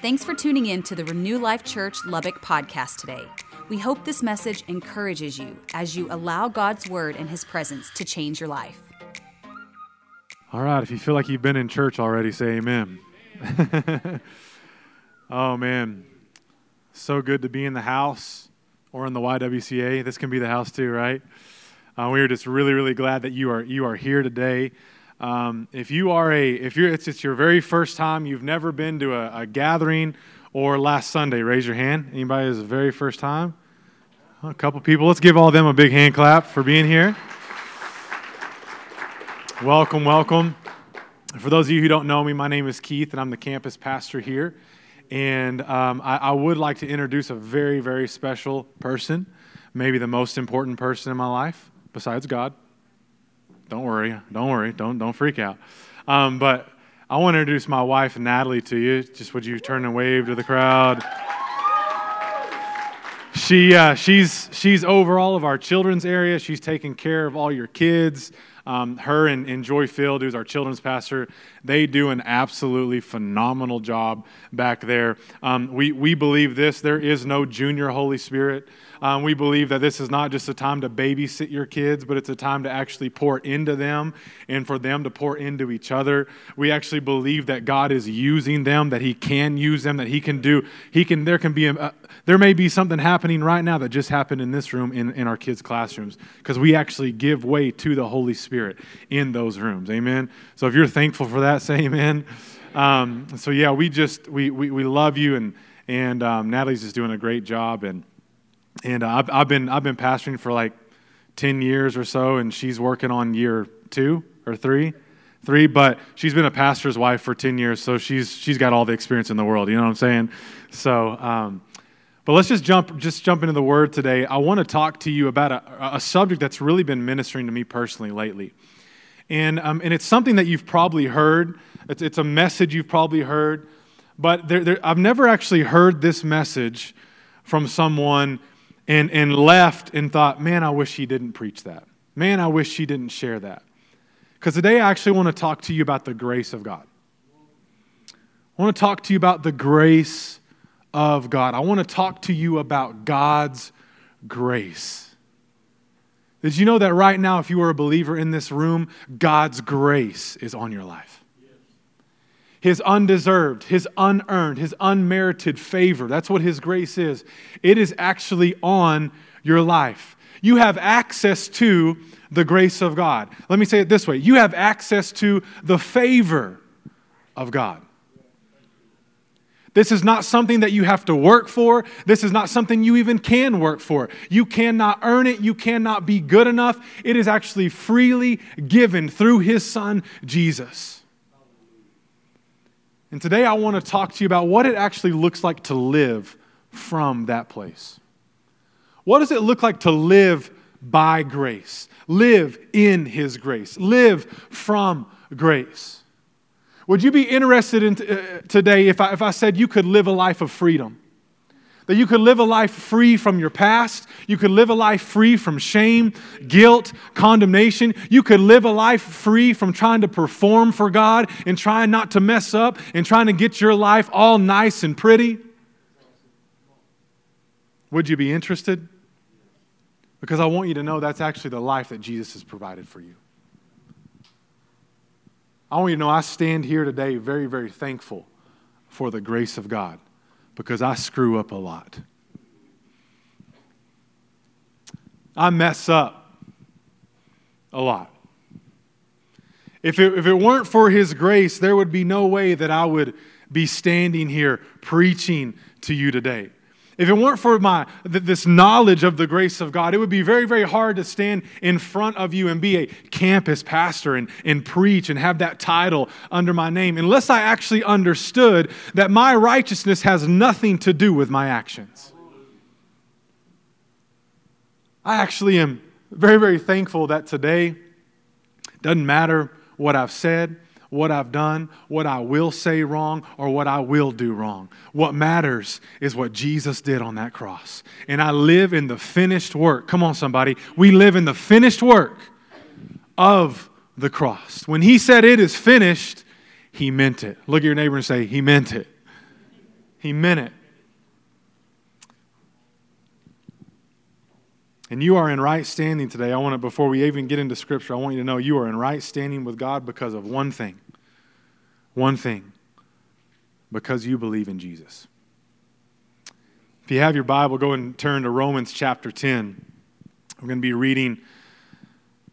Thanks for tuning in to the Renew Life Church Lubbock podcast today. We hope this message encourages you as you allow God's word and his presence to change your life. All right, if you feel like you've been in church already, say amen. oh, man. So good to be in the house or in the YWCA. This can be the house too, right? Uh, we are just really, really glad that you are you are here today. Um, if you are a if you're it's, it's your very first time, you've never been to a, a gathering or last Sunday, raise your hand. Anybody is the very first time? A couple people. Let's give all them a big hand clap for being here. Welcome, welcome. For those of you who don't know me, my name is Keith, and I'm the campus pastor here. And um, I, I, would like to introduce a very, very special person, maybe the most important person in my life, besides God. Don't worry, don't worry, don't, don't freak out. Um, but I want to introduce my wife, Natalie, to you. Just would you turn and wave to the crowd? She, uh, she's, she's over all of our children's area. She's taking care of all your kids. Um, her and, and Joy Field, who's our children's pastor, they do an absolutely phenomenal job back there. Um, we, we believe this there is no junior Holy Spirit. Um, we believe that this is not just a time to babysit your kids, but it's a time to actually pour into them and for them to pour into each other. We actually believe that God is using them, that He can use them, that He can do, He can, there can be, a, there may be something happening right now that just happened in this room in, in our kids' classrooms because we actually give way to the Holy Spirit in those rooms. Amen. So if you're thankful for that, say amen. Um, so yeah, we just, we, we, we love you and, and um, Natalie's just doing a great job and, and I've, I've, been, I've been pastoring for like 10 years or so, and she's working on year two or three. Three, but she's been a pastor's wife for 10 years, so she's, she's got all the experience in the world. You know what I'm saying? So, um, but let's just jump, just jump into the word today. I want to talk to you about a, a subject that's really been ministering to me personally lately. And, um, and it's something that you've probably heard. It's, it's a message you've probably heard. But there, there, I've never actually heard this message from someone and, and left and thought, man, I wish he didn't preach that. Man, I wish he didn't share that. Because today I actually want to talk to you about the grace of God. I want to talk to you about the grace of God. I want to talk to you about God's grace. Did you know that right now, if you are a believer in this room, God's grace is on your life? His undeserved, his unearned, his unmerited favor. That's what his grace is. It is actually on your life. You have access to the grace of God. Let me say it this way you have access to the favor of God. This is not something that you have to work for. This is not something you even can work for. You cannot earn it. You cannot be good enough. It is actually freely given through His Son, Jesus. And today I want to talk to you about what it actually looks like to live from that place. What does it look like to live by grace? Live in His grace. Live from grace. Would you be interested in uh, today if I, if I said you could live a life of freedom? That you could live a life free from your past. You could live a life free from shame, guilt, condemnation. You could live a life free from trying to perform for God and trying not to mess up and trying to get your life all nice and pretty. Would you be interested? Because I want you to know that's actually the life that Jesus has provided for you. I want you to know I stand here today very, very thankful for the grace of God because I screw up a lot. I mess up a lot. If it, if it weren't for His grace, there would be no way that I would be standing here preaching to you today. If it weren't for my this knowledge of the grace of God, it would be very, very hard to stand in front of you and be a campus pastor and, and preach and have that title under my name, unless I actually understood that my righteousness has nothing to do with my actions. I actually am very, very thankful that today doesn't matter what I've said, what I've done, what I will say wrong, or what I will do wrong. What matters is what Jesus did on that cross. And I live in the finished work. Come on, somebody. We live in the finished work of the cross. When he said it is finished, he meant it. Look at your neighbor and say, He meant it. He meant it. And you are in right standing today. I want to, before we even get into Scripture, I want you to know you are in right standing with God because of one thing. One thing. Because you believe in Jesus. If you have your Bible, go and turn to Romans chapter 10. We're going to be reading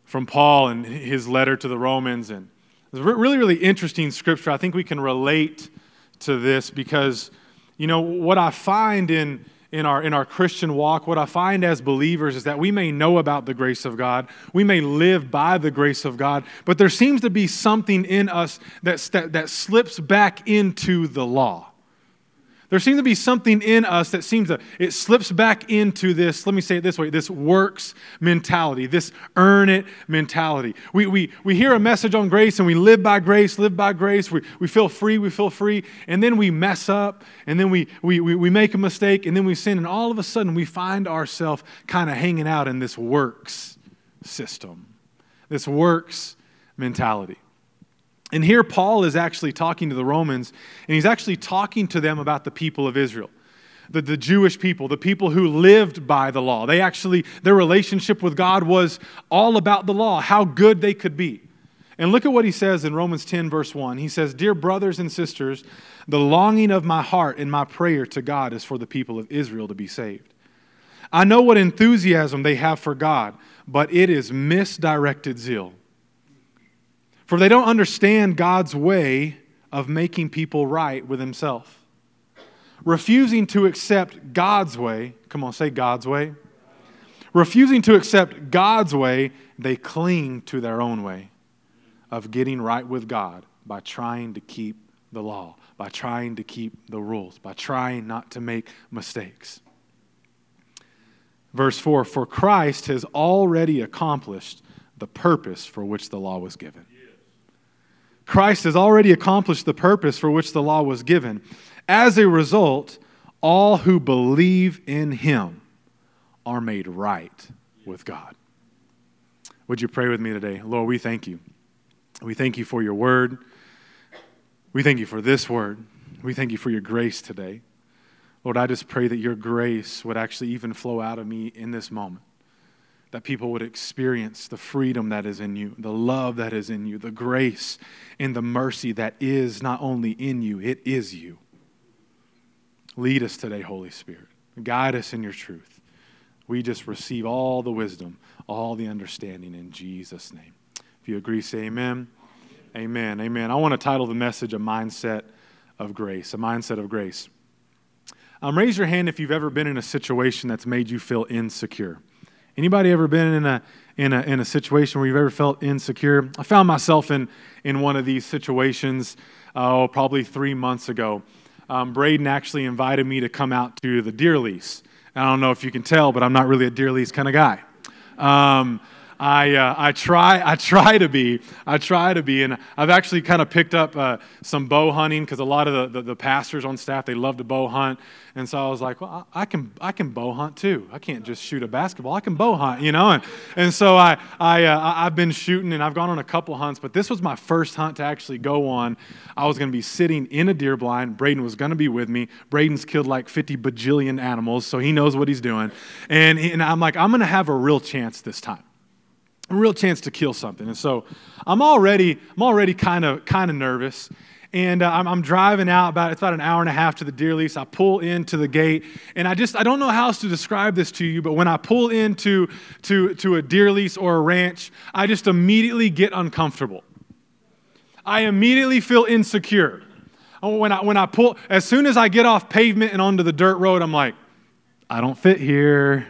from Paul and his letter to the Romans. And it's really, really interesting scripture. I think we can relate to this because, you know, what I find in in our, in our Christian walk, what I find as believers is that we may know about the grace of God, we may live by the grace of God, but there seems to be something in us that, that, that slips back into the law. There seems to be something in us that seems to, it slips back into this, let me say it this way, this works mentality, this earn it mentality. We, we, we hear a message on grace and we live by grace, live by grace. We, we feel free, we feel free. And then we mess up and then we, we, we, we make a mistake and then we sin. And all of a sudden we find ourselves kind of hanging out in this works system, this works mentality. And here Paul is actually talking to the Romans, and he's actually talking to them about the people of Israel. The, the Jewish people, the people who lived by the law. They actually, their relationship with God was all about the law, how good they could be. And look at what he says in Romans 10, verse 1. He says, Dear brothers and sisters, the longing of my heart and my prayer to God is for the people of Israel to be saved. I know what enthusiasm they have for God, but it is misdirected zeal. For they don't understand God's way of making people right with Himself. Refusing to accept God's way, come on, say God's way. Refusing to accept God's way, they cling to their own way of getting right with God by trying to keep the law, by trying to keep the rules, by trying not to make mistakes. Verse 4 For Christ has already accomplished the purpose for which the law was given. Christ has already accomplished the purpose for which the law was given. As a result, all who believe in him are made right with God. Would you pray with me today? Lord, we thank you. We thank you for your word. We thank you for this word. We thank you for your grace today. Lord, I just pray that your grace would actually even flow out of me in this moment that people would experience the freedom that is in you, the love that is in you, the grace and the mercy that is not only in you, it is you. Lead us today, Holy Spirit. Guide us in your truth. We just receive all the wisdom, all the understanding in Jesus' name. If you agree, say amen. Amen. Amen. I want to title the message A Mindset of Grace. A Mindset of Grace. Um, raise your hand if you've ever been in a situation that's made you feel insecure. Anybody ever been in a, in a, in a situation where you've ever felt insecure? I found myself in, in one of these situations, oh, probably three months ago. Um, Braden actually invited me to come out to the deer lease. I don't know if you can tell, but I'm not really a deer lease kind of guy. Um, I, uh, I try I try to be I try to be and I've actually kind of picked up uh, some bow hunting because a lot of the, the, the, pastors on staff they love to bow hunt and so I was like well I, can I can bow hunt too. I can't just shoot a basketball. I can bow hunt you know and, and so I, I uh, I've been shooting and I've gone on a couple hunts but this was my first hunt to actually go on. I was going to be sitting in a deer blind. Braden was going to be with me. Braden's killed like 50 bajillion animals so he knows what he's doing. And, and I'm like I'm going to have a real chance this time a real chance to kill something. And so I'm already, I'm already kind of, kind of nervous. And uh, I'm, I'm, driving out about, it's about an hour and a half to the deer lease. I pull into the gate and I just, I don't know how else to describe this to you, but when I pull into to, to a deer lease or a ranch, I just immediately get uncomfortable. I immediately feel insecure. When I, when I pull, as soon as I get off pavement and onto the dirt road, I'm like, I don't fit here.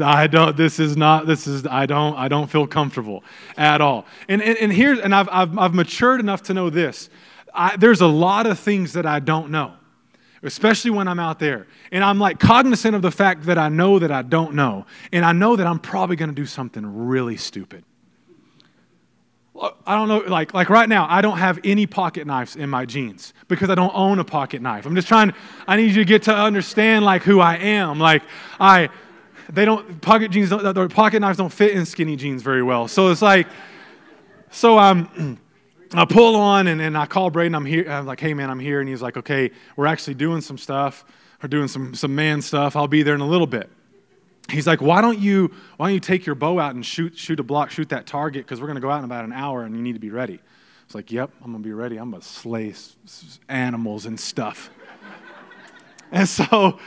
I don't, this is not, this is, I don't, I don't feel comfortable at all. And, and, and here's, and I've, I've, I've matured enough to know this. I, there's a lot of things that I don't know, especially when I'm out there. And I'm like cognizant of the fact that I know that I don't know. And I know that I'm probably going to do something really stupid. I don't know, like, like right now, I don't have any pocket knives in my jeans because I don't own a pocket knife. I'm just trying, I need you to get to understand like who I am. Like, I, they don't pocket jeans don't, pocket knives don't fit in skinny jeans very well so it's like so um I pull on and, and I call Braden. I'm here. I'm like, hey, man, I'm here. And he's like, okay, we're actually doing some stuff. We're doing some, some man stuff. I'll be there in a little bit. He's like, why don't you why don't you take your bow out and shoot shoot a block, shoot that target because we're going to go out in about an hour and you need to be ready. It's like, yep, I'm going to be ready. I'm to slay animals and stuff. and so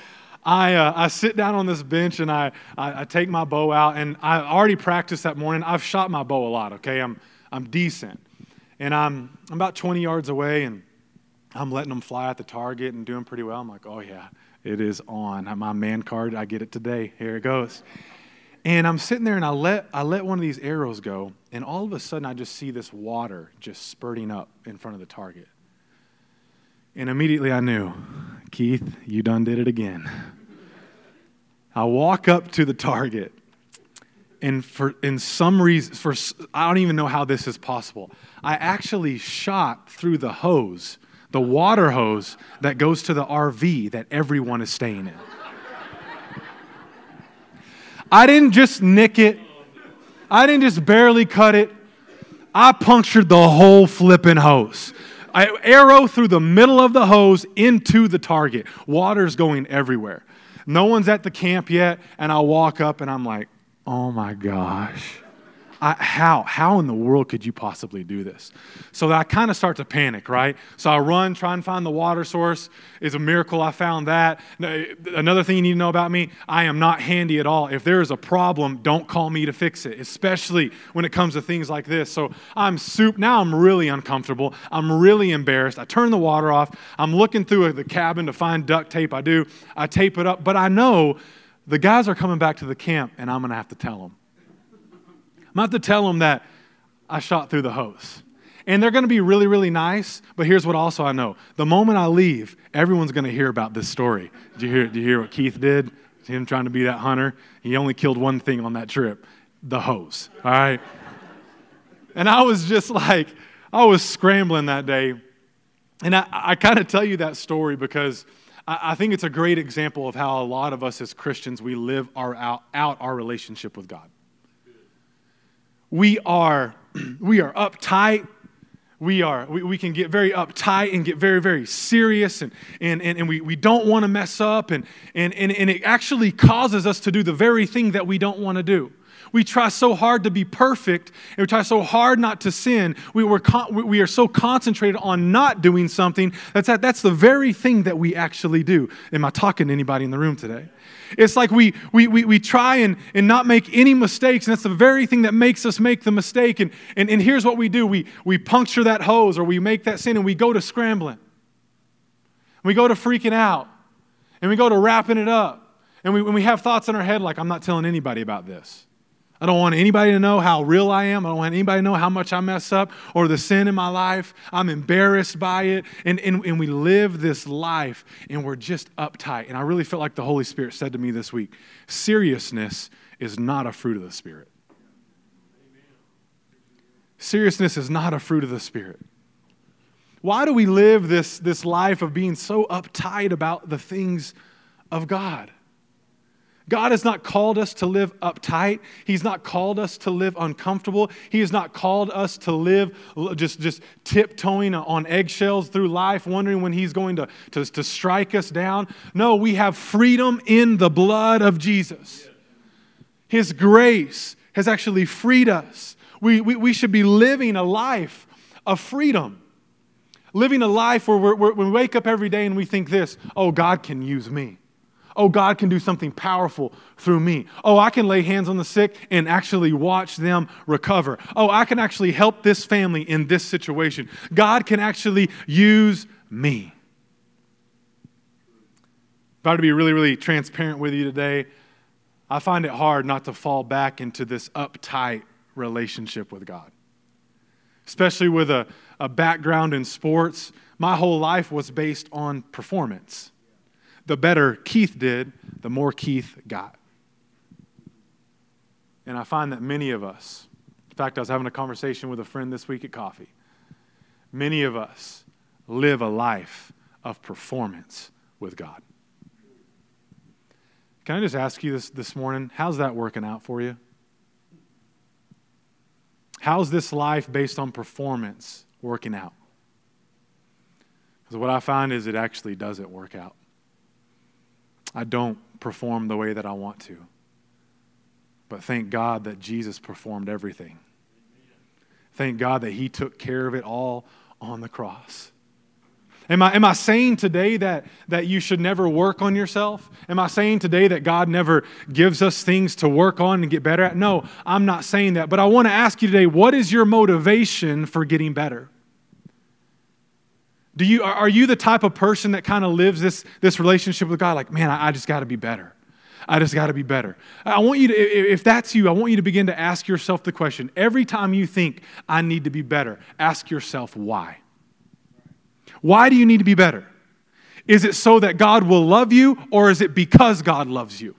I, uh, I sit down on this bench and I, I, I, take my bow out. And I already practiced that morning. I've shot my bow a lot, okay? I'm, I'm decent. And I'm, I'm about 20 yards away and I'm letting them fly at the target and doing pretty well. I'm like, oh, yeah, it is on. My man card, I get it today. Here it goes. And I'm sitting there and I let, I let one of these arrows go. And all of a sudden, I just see this water just spurting up in front of the target. And immediately I knew, Keith, you done did it again. I walk up to the target, and for in some reason, for I don't even know how this is possible. I actually shot through the hose, the water hose that goes to the RV that everyone is staying in. I didn't just nick it. I didn't just barely cut it. I punctured the whole flipping hose. I arrow through the middle of the hose into the target. Water's going everywhere. No one's at the camp yet, and I walk up and I'm like, oh my gosh. I, how? How in the world could you possibly do this? So I kind of start to panic, right? So I run, try and find the water source. It's a miracle I found that. Another thing you need to know about me I am not handy at all. If there is a problem, don't call me to fix it, especially when it comes to things like this. So I'm soup. Now I'm really uncomfortable. I'm really embarrassed. I turn the water off. I'm looking through the cabin to find duct tape. I do. I tape it up, but I know the guys are coming back to the camp and I'm going to have to tell them. I'm to tell them that I shot through the hose. And they're going to be really, really nice, but here's what also I know. The moment I leave, everyone's going to hear about this story. Did you hear, did you hear what Keith did? Him trying to be that hunter. He only killed one thing on that trip the hose. All right? and I was just like, I was scrambling that day. And I, I kind of tell you that story because I, I, think it's a great example of how a lot of us as Christians, we live our, out, out our relationship with God we are, we are uptight. We, are, we, we can get very uptight and get very, very serious, and, and, and, and we, we don't want to mess up, and, and, and, and it actually causes us to do the very thing that we don't want to do. We try so hard to be perfect, and we try so hard not to sin. We, were con- we are so concentrated on not doing something that's, that, that's the very thing that we actually do. Am I talking to anybody in the room today? It's like we, we, we, we try and, and not make any mistakes, and that's the very thing that makes us make the mistake. And, and, and here's what we do we, we puncture that hose or we make that sin and we go to scrambling. We go to freaking out and we go to wrapping it up. And we, when we have thoughts in our head like, I'm not telling anybody about this. I don't want anybody to know how real I am. I don't want anybody to know how much I mess up or the sin in my life. I'm embarrassed by it. And, and, and we live this life and we're just uptight. And I really felt like the Holy Spirit said to me this week seriousness is not a fruit of the Spirit. Seriousness is not a fruit of the Spirit. Why do we live this, this life of being so uptight about the things of God? God has not called us to live uptight. He's not called us to live uncomfortable. He has not called us to live just, just tiptoeing on eggshells through life, wondering when He's going to, to, to strike us down. No, we have freedom in the blood of Jesus. His grace has actually freed us. We, we, we should be living a life of freedom. Living a life where, where, we wake up every day and we think this oh, God can use me. Oh, God can do something powerful through me. Oh, I can lay hands on the sick and actually watch them recover. Oh, I can actually help this family in this situation. God can actually use me. If I were to be really, really transparent with you today, I find it hard not to fall back into this uptight relationship with God. Especially with a, a background in sports, my whole life was based on performance the better Keith did, the more Keith got. And I find that many of us, in fact, I was having a conversation with a friend this week at coffee. Many of us live a life of performance with God. Can I just ask you this this morning? How's that working out for you? How's this life based on performance working out. Because what I find is it actually doesn't work out. I don't perform the way that I want to. But thank God that Jesus performed everything. Thank God that He took care of it all on the cross. Am I, am I saying today that, that you should never work on yourself? Am I saying today that God never gives us things to work on and get better at? No, I'm not saying that. But I want to ask you today what is your motivation for getting better? Do you, are you the type of person that kind of lives this, this relationship with God like, man, I, I just got to be better? I just got to be better. I want you to, if that's you, I want you to begin to ask yourself the question every time you think, I need to be better, ask yourself why. Why do you need to be better? Is it so that God will love you, or is it because God loves you?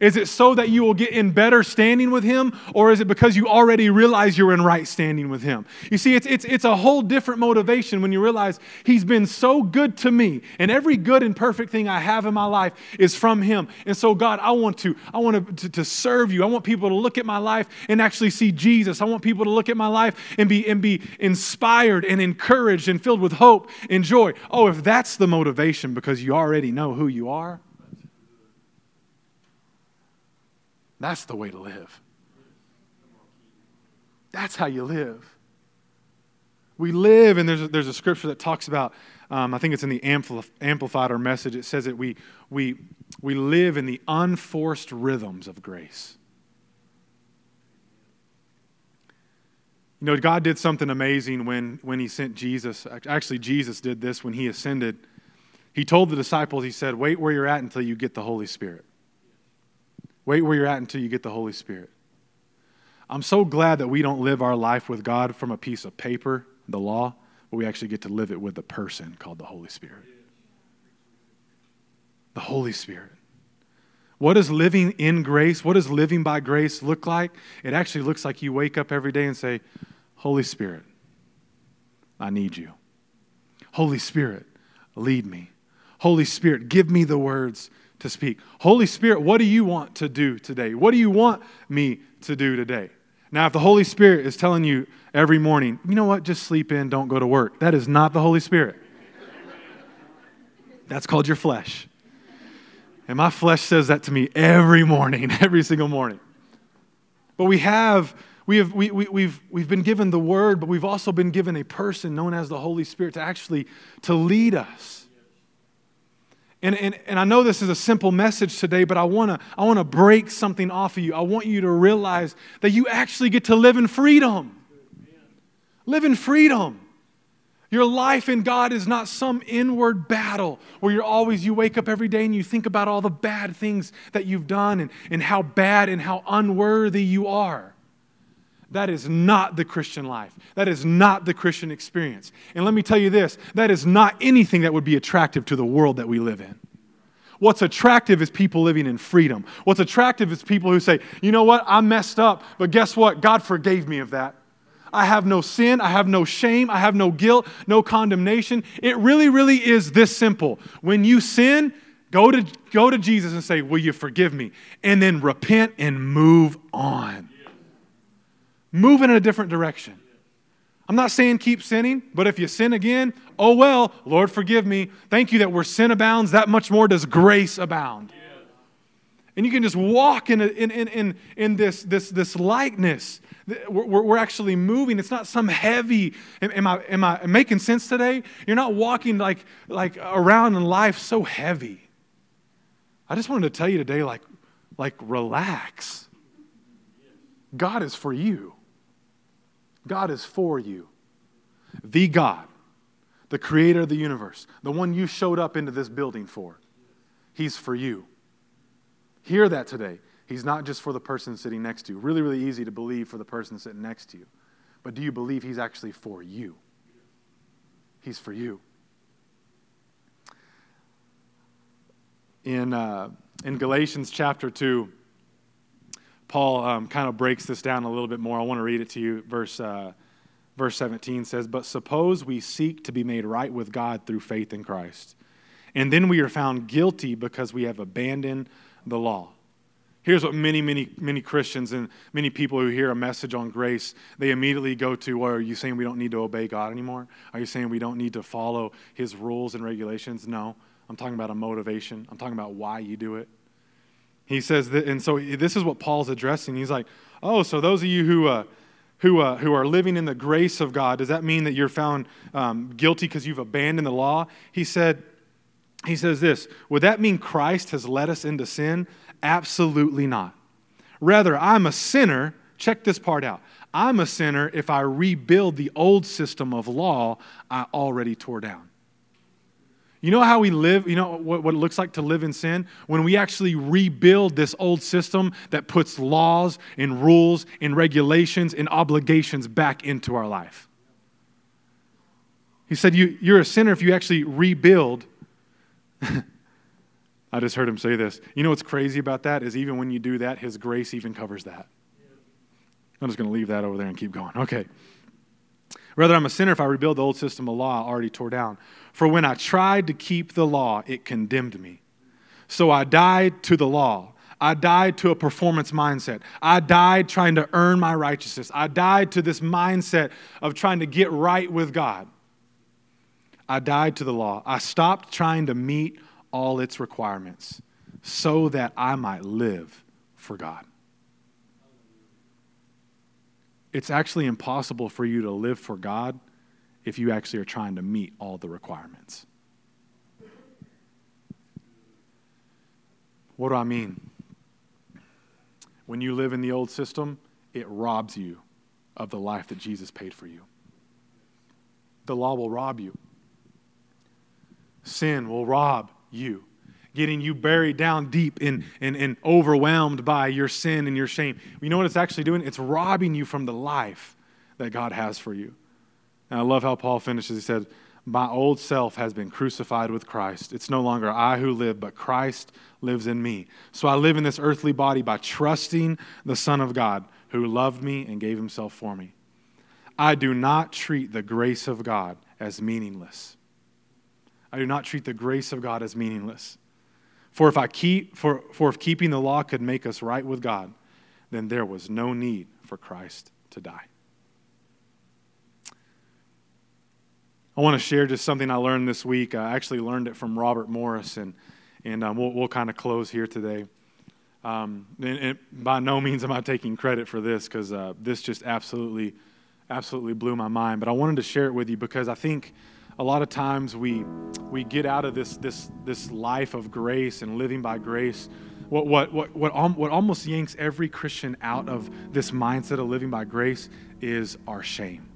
Is it so that you will get in better standing with Him, or is it because you already realize you're in right standing with Him? You see, it's, it's, it's a whole different motivation when you realize He's been so good to me, and every good and perfect thing I have in my life is from Him. And so, God, I want to, I want to, to serve you. I want people to look at my life and actually see Jesus. I want people to look at my life and be, and be inspired and encouraged and filled with hope and joy. Oh, if that's the motivation because you already know who you are, That's the way to live. That's how you live. We live, and there's a, there's a scripture that talks about, um, I think it's in the Amplified or message, it says that we, we, we live in the unforced rhythms of grace. You know, God did something amazing when, when He sent Jesus. Actually, Jesus did this when He ascended. He told the disciples, He said, Wait where you're at until you get the Holy Spirit. Wait where you're at until you get the Holy Spirit. I'm so glad that we don't live our life with God from a piece of paper, the law, but we actually get to live it with a person called the Holy Spirit. The Holy Spirit. What does living in grace, what does living by grace look like? It actually looks like you wake up every day and say, Holy Spirit, I need you. Holy Spirit, lead me. Holy Spirit, give me the words to speak. Holy Spirit, what do you want to do today? What do you want me to do today? Now, if the Holy Spirit is telling you every morning, you know what, just sleep in, don't go to work, that is not the Holy Spirit. That's called your flesh. And my flesh says that to me every morning, every single morning. But we have, we have we, we, we've, we've been given the word, but we've also been given a person known as the Holy Spirit to actually to lead us and, and, and I know this is a simple message today, but I want to I wanna break something off of you. I want you to realize that you actually get to live in freedom. Live in freedom. Your life in God is not some inward battle where you're always, you wake up every day and you think about all the bad things that you've done and, and how bad and how unworthy you are. That is not the Christian life. That is not the Christian experience. And let me tell you this that is not anything that would be attractive to the world that we live in. What's attractive is people living in freedom. What's attractive is people who say, you know what, I messed up, but guess what? God forgave me of that. I have no sin, I have no shame, I have no guilt, no condemnation. It really, really is this simple. When you sin, go to, go to Jesus and say, Will you forgive me? And then repent and move on move in a different direction. I'm not saying keep sinning, but if you sin again, oh well, Lord, forgive me. Thank you that where sin abounds, that much more does grace abound. And you can just walk in, in, in, in this, this, this likeness. We're, we're actually moving. It's not some heavy. Am, I, am I making sense today? You're not walking like, like around in life so heavy. I just wanted to tell you today, like, like relax. God is for you. God is for you. The God, the creator of the universe, the one you showed up into this building for, He's for you. Hear that today. He's not just for the person sitting next to you. Really, really easy to believe for the person sitting next to you. But do you believe He's actually for you? He's for you. In, uh, in Galatians chapter 2, Paul um, kind of breaks this down a little bit more. I want to read it to you. Verse, uh, verse 17 says, But suppose we seek to be made right with God through faith in Christ, and then we are found guilty because we have abandoned the law. Here's what many, many, many Christians and many people who hear a message on grace, they immediately go to, well, are you saying we don't need to obey God anymore? Are you saying we don't need to follow his rules and regulations? No. I'm talking about a motivation. I'm talking about why you do it. He says that, and so this is what Paul's addressing. He's like, oh, so those of you who, uh, who, uh, who are living in the grace of God, does that mean that you're found um, guilty because you've abandoned the law? He said, he says this Would that mean Christ has led us into sin? Absolutely not. Rather, I'm a sinner. Check this part out. I'm a sinner if I rebuild the old system of law I already tore down. You know how we live, you know what, what it looks like to live in sin? When we actually rebuild this old system that puts laws and rules and regulations and obligations back into our life. He said, you, You're a sinner if you actually rebuild. I just heard him say this. You know what's crazy about that is even when you do that, his grace even covers that. I'm just going to leave that over there and keep going. Okay. Rather, I'm a sinner if I rebuild the old system of law I already tore down. For when I tried to keep the law, it condemned me. So I died to the law. I died to a performance mindset. I died trying to earn my righteousness. I died to this mindset of trying to get right with God. I died to the law. I stopped trying to meet all its requirements so that I might live for God. It's actually impossible for you to live for God if you actually are trying to meet all the requirements. What do I mean? When you live in the old system, it robs you of the life that Jesus paid for you. The law will rob you. Sin will rob you, getting you buried down deep and, and, and overwhelmed by your sin and your shame. You know what it's actually doing? It's robbing you from the life that God has for you. And I love how Paul finishes. He said, My old self has been crucified with Christ. It's no longer I who live, but Christ lives in me. So I live in this earthly body by trusting the Son of God who loved me and gave himself for me. I do not treat the grace of God as meaningless. I do not treat the grace of God as meaningless. For if I keep for, for if keeping the law could make us right with God, then there was no need for Christ to die. I want to share just something I learned this week. I actually learned it from Robert Morris, and, and um, we'll, we'll kind of close here today. Um, and, and, by no means am I taking credit for this because uh, this just absolutely, absolutely blew my mind. But I wanted to share it with you because I think a lot of times we, we get out of this, this, this life of grace and living by grace. What, what, what, what, what almost yanks every Christian out of this mindset of living by grace is our shame.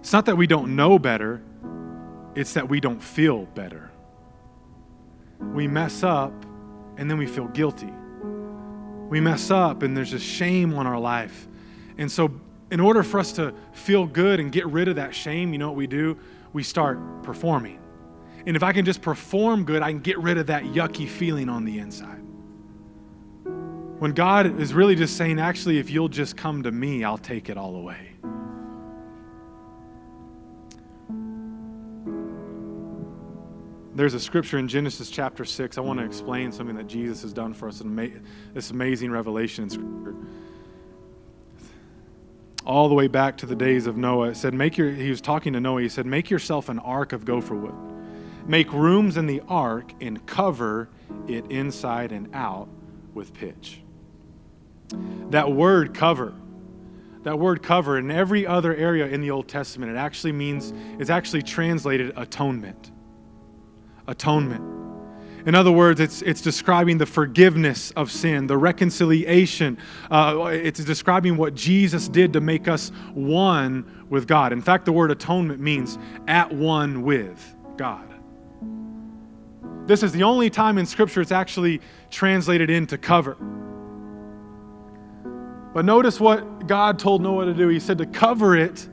It's not that we don't know better, it's that we don't feel better. We mess up and then we feel guilty. We mess up and there's just shame on our life. And so, in order for us to feel good and get rid of that shame, you know what we do? We start performing. And if I can just perform good, I can get rid of that yucky feeling on the inside. When God is really just saying, actually, if you'll just come to me, I'll take it all away. There's a scripture in Genesis chapter 6. I want to explain something that Jesus has done for us, this amazing revelation in scripture. All the way back to the days of Noah. It said, make your, he was talking to Noah. He said, Make yourself an ark of gopher wood. Make rooms in the ark and cover it inside and out with pitch. That word cover, that word cover in every other area in the Old Testament, it actually means, it's actually translated atonement atonement. In other words, it's, it's describing the forgiveness of sin, the reconciliation. Uh, it's describing what Jesus did to make us one with God. In fact, the word atonement means at one with God. This is the only time in Scripture it's actually translated into cover. But notice what God told Noah to do. He said to cover it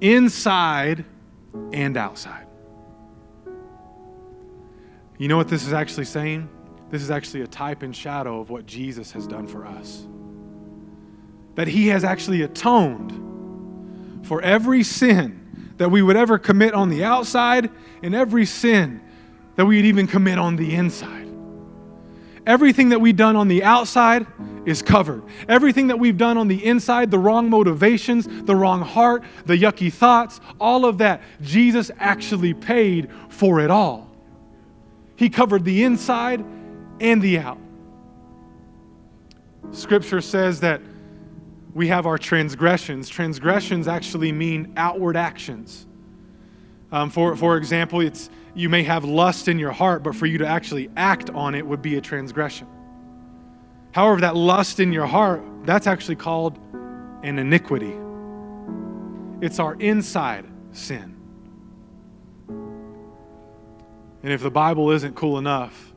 inside and outside. You know what this is actually saying? This is actually a type and shadow of what Jesus has done for us. That he has actually atoned for every sin that we would ever commit on the outside and every sin that we would even commit on the inside. Everything that we've done on the outside is covered. Everything that we've done on the inside, the wrong motivations, the wrong heart, the yucky thoughts, all of that, Jesus actually paid for it all. He covered the inside and the out. Scripture says that we have our transgressions. Transgressions actually mean outward actions. Um, for, for example, it's, you may have lust in your heart, but for you to actually act on it would be a transgression. However, that lust in your heart, that's actually called an iniquity. It's our inside sin. And if the Bible isn't cool enough,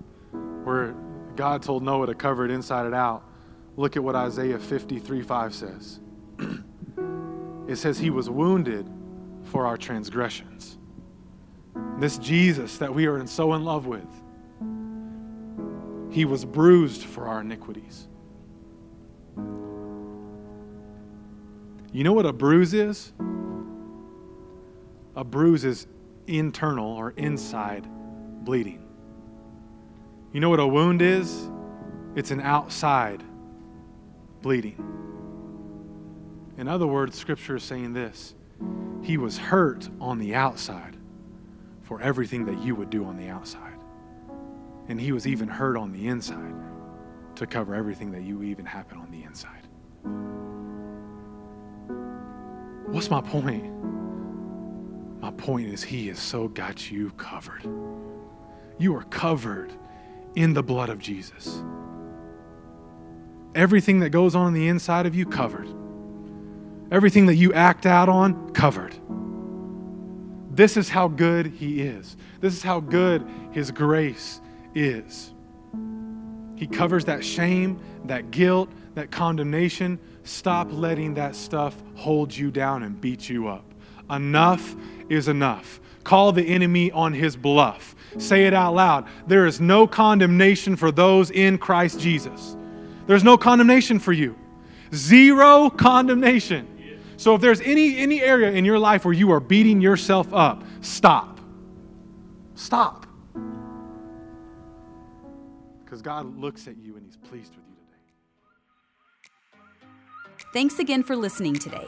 where God told Noah to cover it inside and out, look at what Isaiah 53 5 says. it says, He was wounded for our transgressions. This Jesus that we are so in love with, He was bruised for our iniquities. You know what a bruise is? A bruise is internal or inside bleeding. You know what a wound is? It's an outside bleeding. In other words, Scripture is saying this He was hurt on the outside for everything that you would do on the outside. And He was even hurt on the inside to cover everything that you even happen on the inside. What's my point? My point is, He has so got you covered. You are covered in the blood of Jesus. Everything that goes on, on the inside of you, covered. Everything that you act out on, covered. This is how good He is. This is how good His grace is. He covers that shame, that guilt, that condemnation. Stop letting that stuff hold you down and beat you up. Enough is enough. Call the enemy on his bluff. Say it out loud. There is no condemnation for those in Christ Jesus. There's no condemnation for you. Zero condemnation. So if there's any any area in your life where you are beating yourself up, stop. Stop. Because God looks at you and he's pleased with you today. Thanks again for listening today.